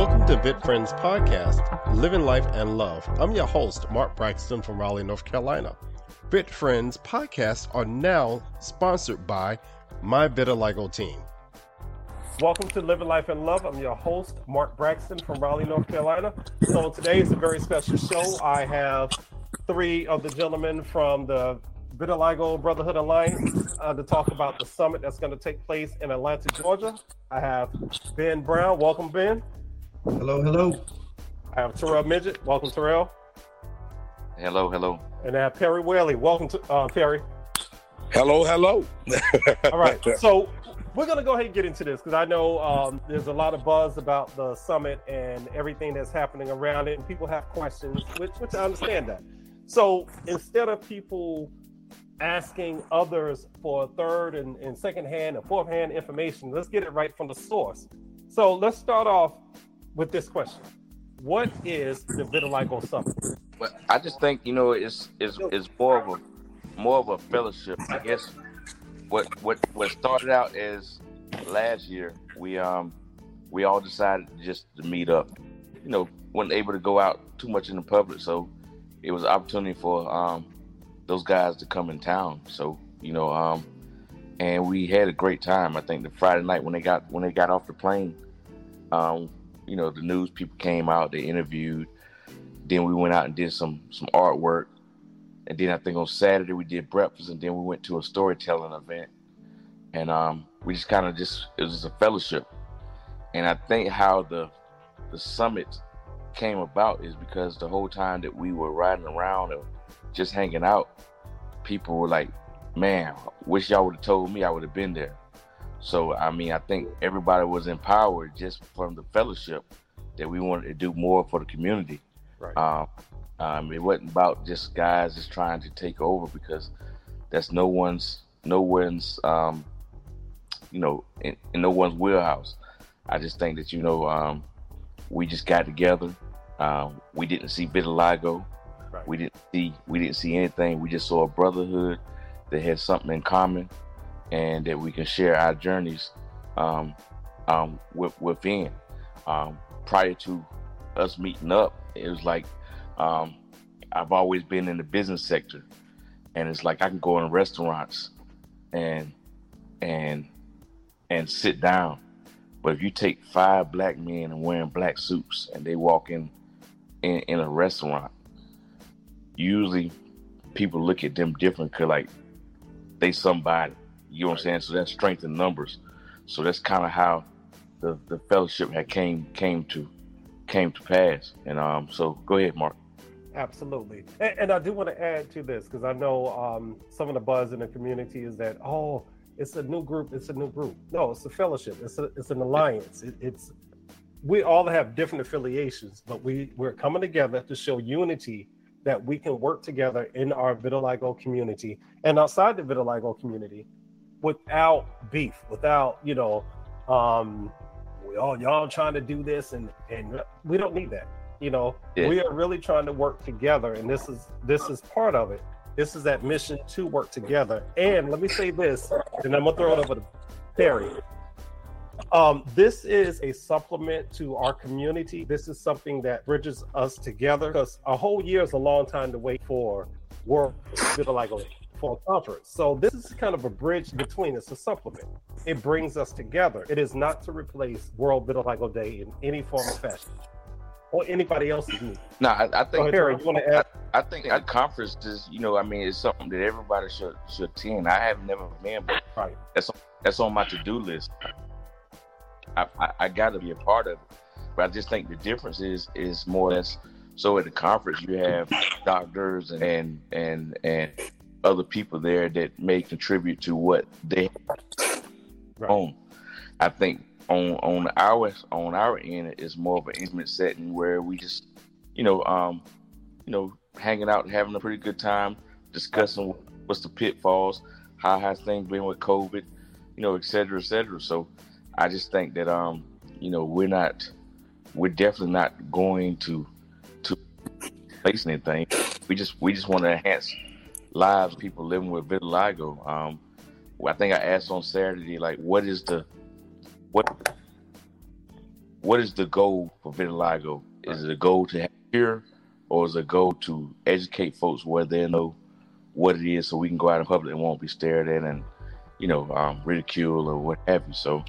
Welcome to Vit Friends Podcast, Living Life and Love. I'm your host, Mark Braxton from Raleigh, North Carolina. Vit Friends podcasts are now sponsored by my Vitiligo team. Welcome to Living Life and Love. I'm your host, Mark Braxton from Raleigh, North Carolina. So today is a very special show. I have three of the gentlemen from the Vitiligo Brotherhood Alliance uh, to talk about the summit that's going to take place in Atlanta, Georgia. I have Ben Brown. Welcome, Ben. Hello, hello. I have Terrell Midget. Welcome, Terrell. Hello, hello. And I have Perry Whaley. Welcome to uh, Perry. Hello, hello. All right. So we're going to go ahead and get into this because I know um, there's a lot of buzz about the summit and everything that's happening around it, and people have questions, which, which I understand that. So instead of people asking others for third and, and second hand and fourth hand information, let's get it right from the source. So let's start off with this question: What is the Vitiligo Summit? Well, I just think you know it's it's, it's more of a more of a fellowship. I guess what what what started out as last year, we um we all decided just to meet up. You know, wasn't able to go out too much in the public, so it was an opportunity for um those guys to come in town. So you know, um, and we had a great time. I think the Friday night when they got when they got off the plane, um, you know, the news people came out, they interviewed. Then we went out and did some some artwork and then I think on Saturday we did breakfast, and then we went to a storytelling event, and um, we just kind of just it was just a fellowship. And I think how the the summit came about is because the whole time that we were riding around and just hanging out, people were like, "Man, wish y'all would have told me. I would have been there." So I mean, I think everybody was empowered just from the fellowship that we wanted to do more for the community. Right. Um, um, it wasn't about just guys just trying to take over because that's no one's no one's um, you know in, in, no one's wheelhouse. I just think that you know um, we just got together. Um, we didn't see vitiligo. Right. We didn't see we didn't see anything. We just saw a brotherhood that had something in common, and that we can share our journeys um, um, with, within. Um, prior to us meeting up, it was like um, I've always been in the business sector, and it's like I can go in restaurants and and and sit down. But if you take five black men and wearing black suits and they walk in in, in a restaurant, usually people look at them different because like they somebody. You know what I'm saying? So that's strength in numbers. So that's kind of how the, the fellowship had came came to came to pass. And um, so go ahead, Mark. Absolutely. And, and I do want to add to this because I know um, some of the buzz in the community is that, oh, it's a new group, it's a new group. No, it's a fellowship, it's, a, it's an alliance. It, it's we all have different affiliations, but we, we're coming together to show unity that we can work together in our vitiligo community and outside the vitiligo community without beef, without, you know, um, we all y'all trying to do this and and we don't need that you know? Yeah. we are really trying to work together and this is this is part of it. This is that mission to work together. And let me say this and i'm gonna throw it over to perry um, this is a supplement to our community. This is something that bridges us together because a whole year is a long time to wait for World Vitiligo for a conference. So this is kind of a bridge between. It's a supplement. It brings us together. It is not to replace World Vitiligo Day in any form or fashion or anybody else's need. No, I, I think. So, Perry, you want to add? I, I think at conference is you know, I mean, it's something that everybody should should attend. I have never been, but right. that's that's on my to do list. I, I, I got to be a part of it, but I just think the difference is is more or less. So at the conference, you have doctors and and and other people there that may contribute to what they right. own. I think on on our on our end it's more of an intimate setting where we just you know um you know hanging out and having a pretty good time discussing what's the pitfalls how has things been with covid you know et cetera et cetera so i just think that um you know we're not we're definitely not going to to place anything we just we just want to enhance lives people living with vitiligo um i think i asked on saturday like what is the what what is the goal for vitiligo? Is it a goal to have cure, or is it a goal to educate folks where they know what it is, so we can go out in public and won't be stared at and you know um, ridiculed or what have you? So,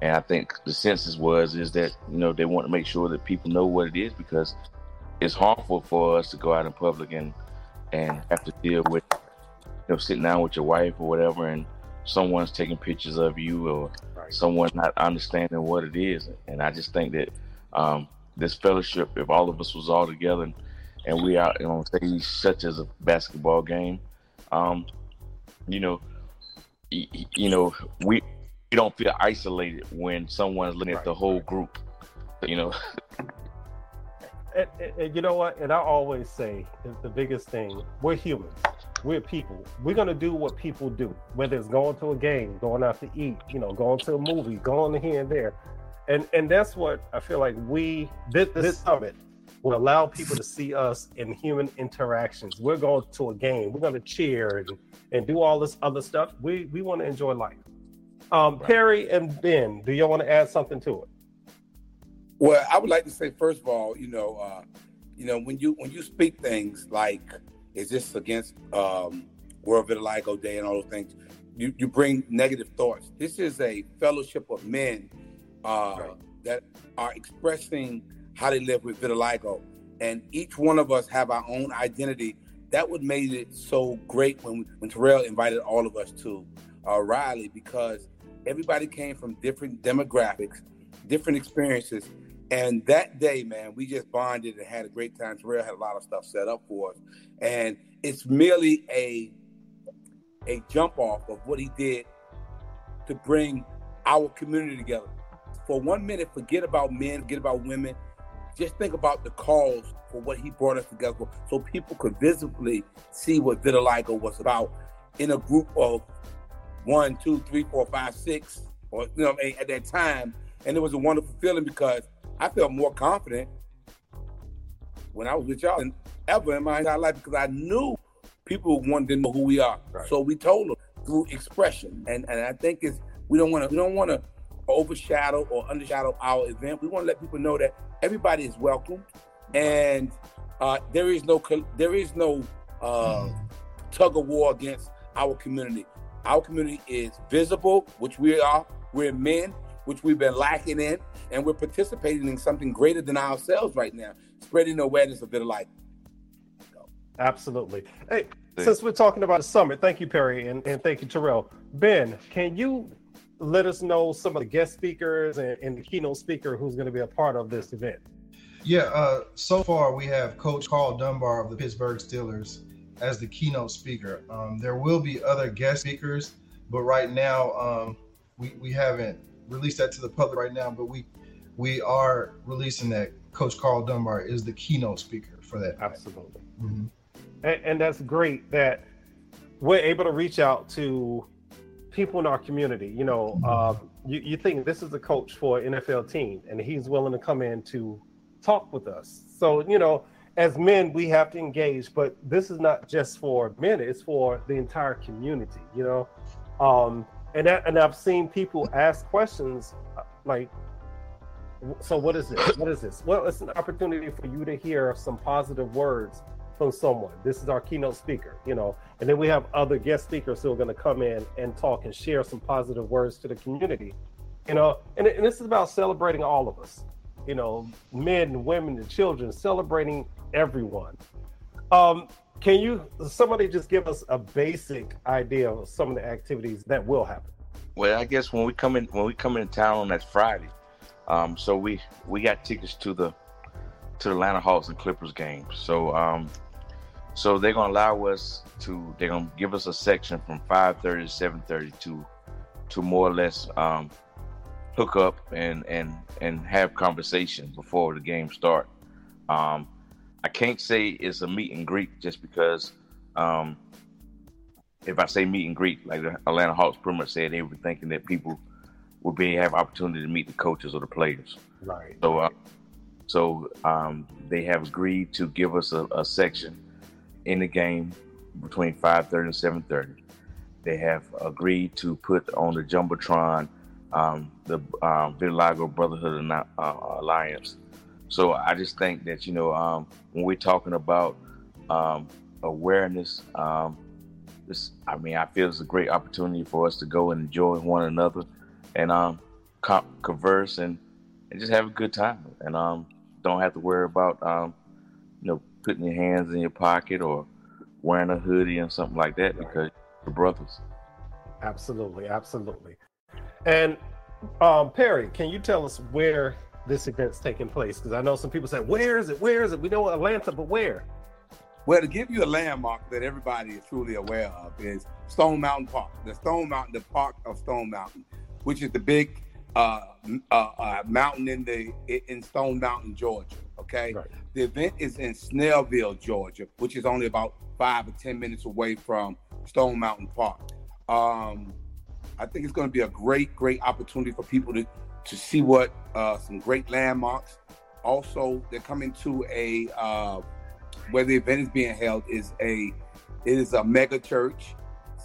and I think the census was is that you know they want to make sure that people know what it is because it's harmful for us to go out in public and and have to deal with you know sitting down with your wife or whatever and someone's taking pictures of you or right. someone's not understanding what it is and i just think that um, this fellowship if all of us was all together and, and we out you know, on stage such as a basketball game um, you know y- you know we we don't feel isolated when someone's looking right. at the whole group you know and, and, you know what? And I always say the biggest thing: we're humans, we're people. We're gonna do what people do, whether it's going to a game, going out to eat, you know, going to a movie, going here and there, and and that's what I feel like we this, this summit will allow people to see us in human interactions. We're going to a game, we're gonna cheer and and do all this other stuff. We we want to enjoy life. Um, right. Perry and Ben, do y'all want to add something to it? Well, I would like to say first of all, you know, uh, you know, when you when you speak things like is this against um, World Vitiligo Day and all those things, you, you bring negative thoughts. This is a fellowship of men uh, right. that are expressing how they live with vitiligo, and each one of us have our own identity. That would made it so great when when Terrell invited all of us to uh, Raleigh because everybody came from different demographics, different experiences, and that day, man, we just bonded and had a great time. Terrell had a lot of stuff set up for us. And it's merely a a jump off of what he did to bring our community together. For one minute, forget about men, forget about women. Just think about the cause for what he brought us together for, so people could visibly see what vitiligo was about in a group of one, two, three, four, five, six, or you know, at that time. And it was a wonderful feeling because I felt more confident when I was with y'all than ever in my entire life because I knew people wanted to know who we are. Right. So we told them through expression, and and I think it's we don't want to we don't want to overshadow or undershadow our event. We want to let people know that everybody is welcome, and uh, there is no there is no uh, tug of war against our community. Our community is visible, which we are. We're men, which we've been lacking in, and we're participating in something greater than ourselves right now, spreading awareness of vitiligo. Absolutely. Hey, since we're talking about a summit, thank you, Perry, and, and thank you, Terrell. Ben, can you let us know some of the guest speakers and, and the keynote speaker who's going to be a part of this event? Yeah, uh, so far we have Coach Karl Dunbar of the Pittsburgh Steelers as the keynote speaker. Um, there will be other guest speakers, but right now um, we, we haven't release that to the public right now, but we we are releasing that. Coach Karl Dunbar is the keynote speaker for that. Absolutely, mm-hmm. and, and that's great that we're able to reach out to people in our community. You know, uh, you, you think this is a coach for an NFL team, and he's willing to come in to talk with us. So, you know, as men, we have to engage, but this is not just for men, it's for the entire community, you know. Um, and that, and I've seen people ask questions uh, like, so what is this? What is this? Well, it's an opportunity for you to hear some positive words from someone. This is our keynote speaker, you know, and then we have other guest speakers who are going to come in and talk and share some positive words to the community, you know, and, and this is about celebrating all of us, you know, men, women, and children, celebrating everyone. Um, can you somebody just give us a basic idea of some of the activities that will happen? Well, I guess when we come in when we come into town on that Friday, um, so we we got tickets to the to the Atlanta Hawks and Clippers game. So um, so they're gonna allow us to they're gonna give us a section from 5:30 to 7:30 to to more or less um, hook up and and and have conversation before the game start. Um, I can't say it's a meet and greet just because um, if I say meet and greet, like the Atlanta Hawks pretty much said, they were thinking that people would be have opportunity to meet the coaches or the players. Right. So, uh, so um, they have agreed to give us a, a section in the game between 5:30 and 7:30. They have agreed to put on the jumbotron um, the um, Vitiligo Brotherhood uh, Alliance. So I just think that you know um, when we're talking about um, awareness, um, this I mean I feel it's a great opportunity for us to go and enjoy one another and um, converse and, and just have a good time and um, don't have to worry about um, you know putting your hands in your pocket or wearing a hoodie and something like that because the brothers. Absolutely, absolutely. And um, Perry, can you tell us where this event's taking place? Because I know some people say, "Where is it? Where is it?" We know Atlanta, but where? Well, to give you a landmark that everybody is truly aware of is Stone Mountain Park. The Stone Mountain, the park of Stone Mountain, which is the big uh, uh, uh, mountain in the in Stone Mountain, Georgia. Okay, right. the event is in Snellville, Georgia, which is only about five or ten minutes away from Stone Mountain Park. Um, I think it's going to be a great, great opportunity for people to to see what uh, some great landmarks. Also, they're coming to a uh, where the event is being held is a it is a mega church,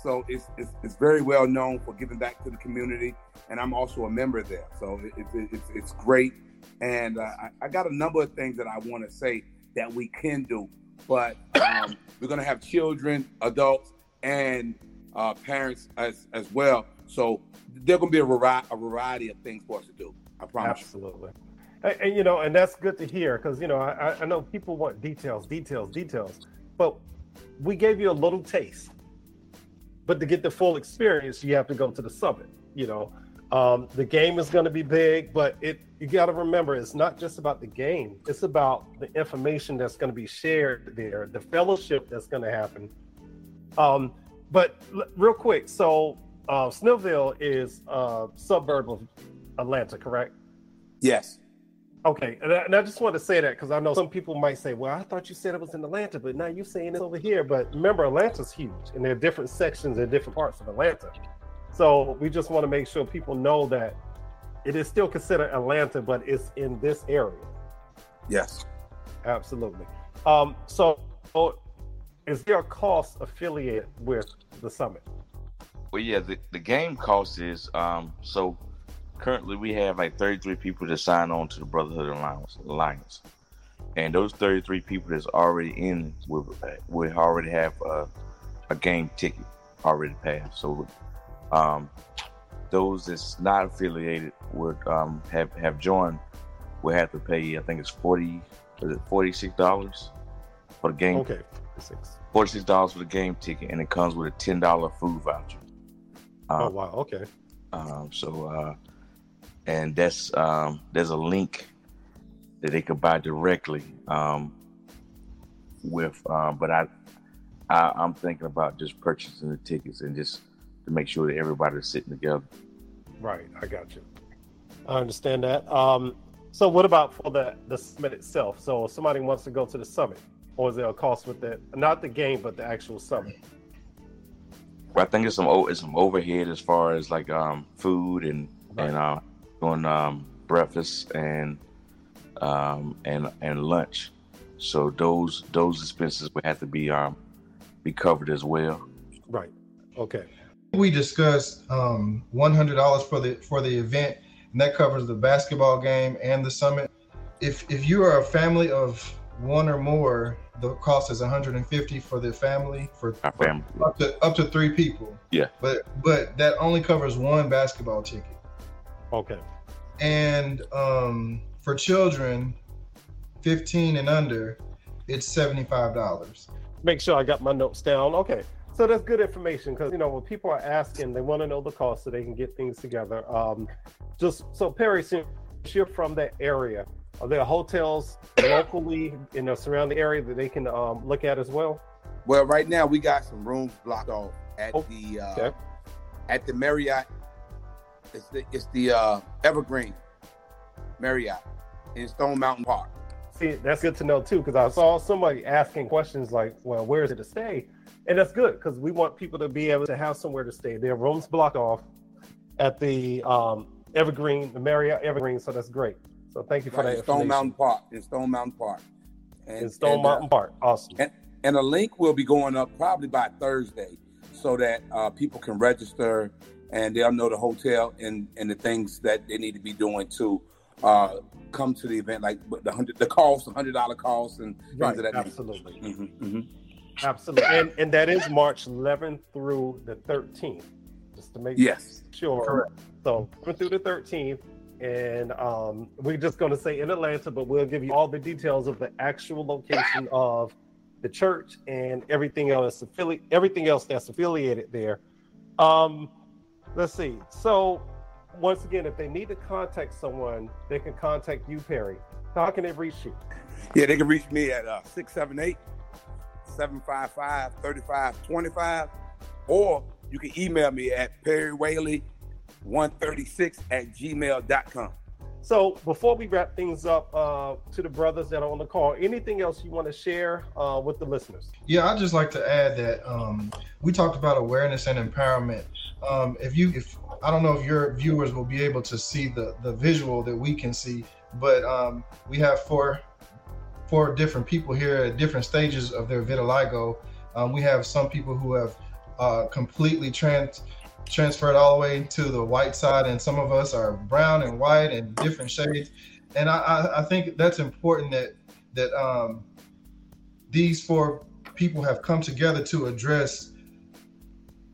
so it's, it's, it's very well known for giving back to the community, and I'm also a member there, so it, it, it's it's great. And uh, I, I, got a number of things that I want to say that we can do, but um, we're to have children, adults, and uh, parents as as well. So there's going to be a variety, of things for us to do. I promise. Absolutely. And, and you know, and that's good to hear because you know I, I know people want details, details, details, but we gave you a little taste. But to get the full experience, you have to go to the summit. You know, um, the game is going to be big, but it you got to remember it's not just about the game. It's about the information that's going to be shared there, the fellowship that's going to happen. Um, but l- real quick, so uh, Snellville is a suburb of Atlanta, correct? Yes. Okay, and I, and I just want to say that because I know some people might say, "Well, I thought you said it was in Atlanta, but now you're saying it's over here." But remember, Atlanta's huge, and there are different sections in different parts of Atlanta. So we just want to make sure people know that it is still considered Atlanta, but it's in this area. Yes, absolutely. Um, so, is there a cost affiliated with the summit? Well, yeah, the, the game cost is um, so currently we have like 33 people that sign on to the Brotherhood Alliance, Alliance. and those 33 people that's already in we we already have a, a game ticket already passed. So um, those that's not affiliated would um, have have joined will have to pay. I think it's 40 is it 46 dollars for the game. Okay, 46. 46 dollars for the game ticket, and it comes with a 10 dollar food voucher. Um, oh wow! Okay. Um, so uh, and that's um, there's a link that they could buy directly um, with. Um, but I, I I'm thinking about just purchasing the tickets and just to make sure that everybody's sitting together. Right, I got you. I understand that. Um, so what about for the the summit itself? So if somebody wants to go to the summit, or is there a cost with that? Not the game, but the actual summit. Well, I think it's some it's some overhead as far as like um, food and right. and uh, doing um, breakfast and um, and and lunch. So those those expenses would have to be um, be covered as well. Right. Okay. We discussed um, one hundred dollars for the for the event, and that covers the basketball game and the summit. If if you are a family of one or more, the cost is 150 for the family for, family. up to up to three people. Yeah. But but that only covers one basketball ticket. Okay. And um, for children, 15 and under, it's $75. Make sure I got my notes down. Okay. So that's good information because you know when people are asking, they want to know the cost so they can get things together. Um, just so Perry, since you're from that area, are there hotels locally in the surrounding area that they can um, look at as well? Well, right now we got some rooms blocked off at oh, the uh, okay. at the Marriott it's the it's the uh, Evergreen Marriott in Stone Mountain Park. See, that's good to know too, because I saw somebody asking questions like, "Well, where is it to stay?" And that's good because we want people to be able to have somewhere to stay. Their rooms blocked off at the um, Evergreen, the Marriott Evergreen, so that's great. So thank you for right, that. Stone Mountain Park in Stone Mountain Park. And, in Stone and, Mountain uh, Park, awesome. And, and a link will be going up probably by Thursday, so that uh, people can register and they'll know the hotel and and the things that they need to be doing to uh, come to the event, like the hundred the cost, the hundred dollar cost, and things Right, of that. absolutely. hmm hmm Absolutely. And, and that is March 11th through the 13th, just to make Yes. sure. Correct. So 11th through the 13th. And um, we're just going to say in Atlanta, but we'll give you all the details of the actual location of the church and everything else, affili- everything else that's affiliated there. Um, let's see. So once again, if they need to contact someone, they can contact you, Perry. How can they reach you? Yeah, they can reach me at uh, 678 755 3525, or you can email me at Perry Whaley 136 at gmail.com. So before we wrap things up, uh, to the brothers that are on the call, anything else you want to share uh, with the listeners? Yeah, I'd just like to add that um, we talked about awareness and empowerment. Um, if you, if I don't know if your viewers will be able to see the the visual that we can see, but um, we have four four different people here at different stages of their vitiligo. Um, we have some people who have uh, completely trans transferred all the way to the white side, and some of us are brown and white and different shades. And I, I, think that's important that that um, these four people have come together to address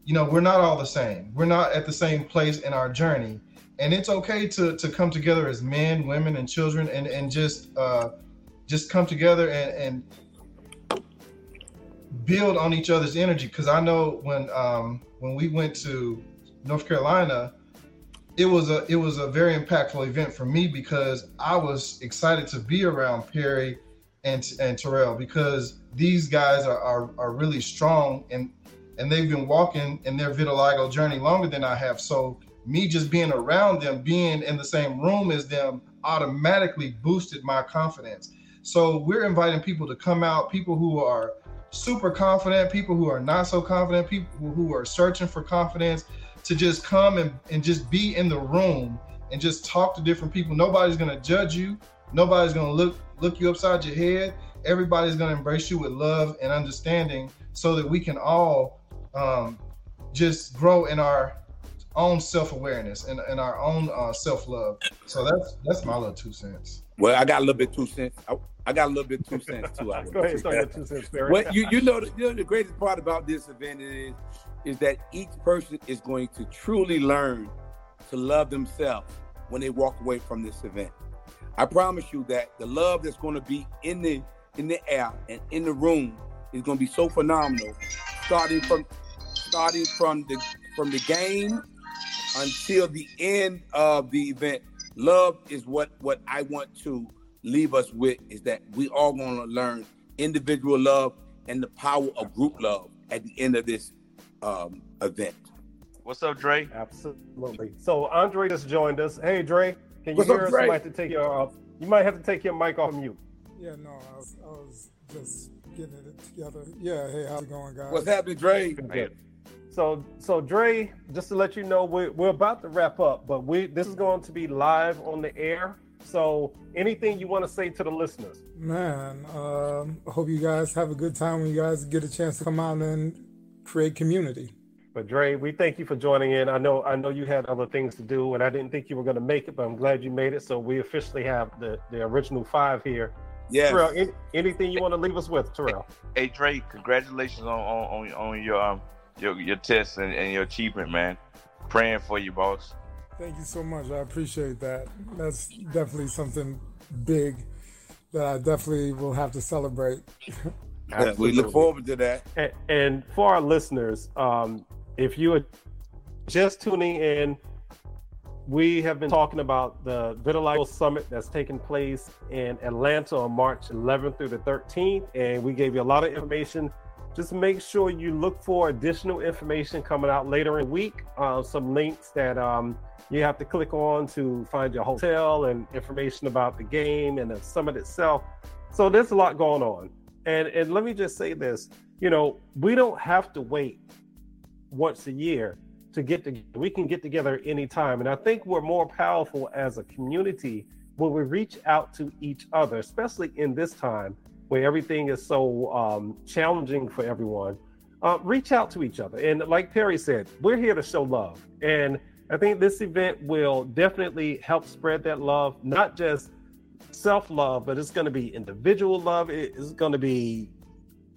you know we're not all the same we're not at the same place in our journey and it's okay to to come together as men women and children and and just uh just come together and and build on each other's energy because i know when um when we went to north carolina it was a it was a very impactful event for me because i was excited to be around perry and and terrell because these guys are are, are really strong and and they've been walking in their vitiligo journey longer than I have. So me just being around them, being in the same room as them, automatically boosted my confidence. So we're inviting people to come out, people who are super confident, people who are not so confident, people who are searching for confidence, to just come and, and just be in the room and just talk to different people. Nobody's gonna judge you. Nobody's gonna look look you upside your head. Everybody's gonna embrace you with love and understanding so that we can all um, just grow in our own self-awareness and, and our own uh, self-love. So that's that's my little two cents. Well, I got a little bit two cents. I, I got a little bit two cents too. I Go ahead, start your two cents, Perry. Well, you you know the, you know the greatest part about this event is is that each person is going to truly learn to love themselves when they walk away from this event. I promise you that the love that's going to be in the in the air and in the room is going to be so phenomenal, starting from starting from the from the game until the end of the event. Love is what what I want to leave us with is that we all going to learn individual love and the power of group love at the end of this um, event. What's up, Dre? Absolutely. So Andre just joined us. Hey, Dre, can you What's hear up, us? Dre? You might have to take your uh, you might have to take your mic off mute. Yeah, no, I was, I was just getting it together. Yeah, hey, how's it going, guys? What's happening, Dre? Good. So, so Dre, just to let you know, we're, we're about to wrap up, but we this is going to be live on the air. So, anything you want to say to the listeners? Man, um, I hope you guys have a good time when you guys get a chance to come out and create community. But Dre, we thank you for joining in. I know I know you had other things to do, and I didn't think you were going to make it, but I'm glad you made it. So we officially have the the original five here. Yeah. Terrell, any, anything you want to leave us with, Terrell? Hey, Dre, congratulations on on, on, on your um your your test and, and your achievement, man. Praying for you, boss. Thank you so much. I appreciate that. That's definitely something big that I definitely will have to celebrate. Yeah, we look forward to that. And, and for our listeners, um, if you are just tuning in, we have been talking about the Vitiligo Summit that's taking place in Atlanta on March 11th through the 13th. And we gave you a lot of information. Just make sure you look for additional information coming out later in the week. Uh, some links that um, you have to click on to find your hotel and information about the game and the summit itself. So there's a lot going on. And and let me just say this, you know, we don't have to wait once a year to get to we can get together anytime. And I think we're more powerful as a community when we reach out to each other, especially in this time where everything is so um, challenging for everyone. uh, reach out to each other. And like Perry said, we're here to show love. And I think this event will definitely help spread that love, not just self love, but it's going to be individual love. It's going to be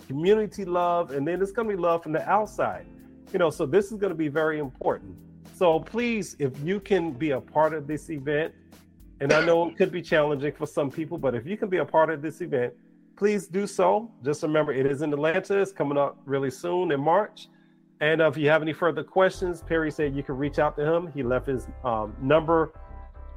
community love, and then it's going to be love from the outside. You know, so this is going to be very important. So please, if you can be a part of this event, and I know it could be challenging for some people, but if you can be a part of this event, please do so. Just remember, it is in Atlanta. It's coming up really soon in March. And uh, if you have any further questions, Perry said you can reach out to him. He left his um, number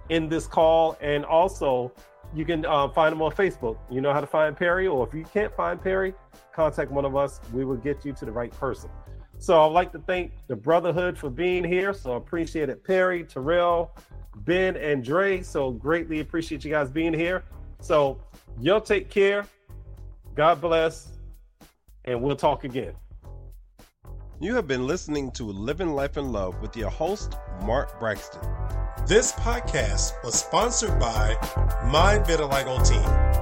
in this call. And also, you can uh, find him on Facebook. You know how to find Perry, or if you can't find Perry, contact one of us. We will get you to the right person. So I'd like to thank the Brotherhood for being here. So appreciate it, Perry, Terrell, Ben, and Dre. So greatly appreciate you guys being here. So y'all take care. God bless, and we'll talk again. You have been listening to Living Life in Love with your host, Mark Braxton. This podcast was sponsored by My Vitiligo Team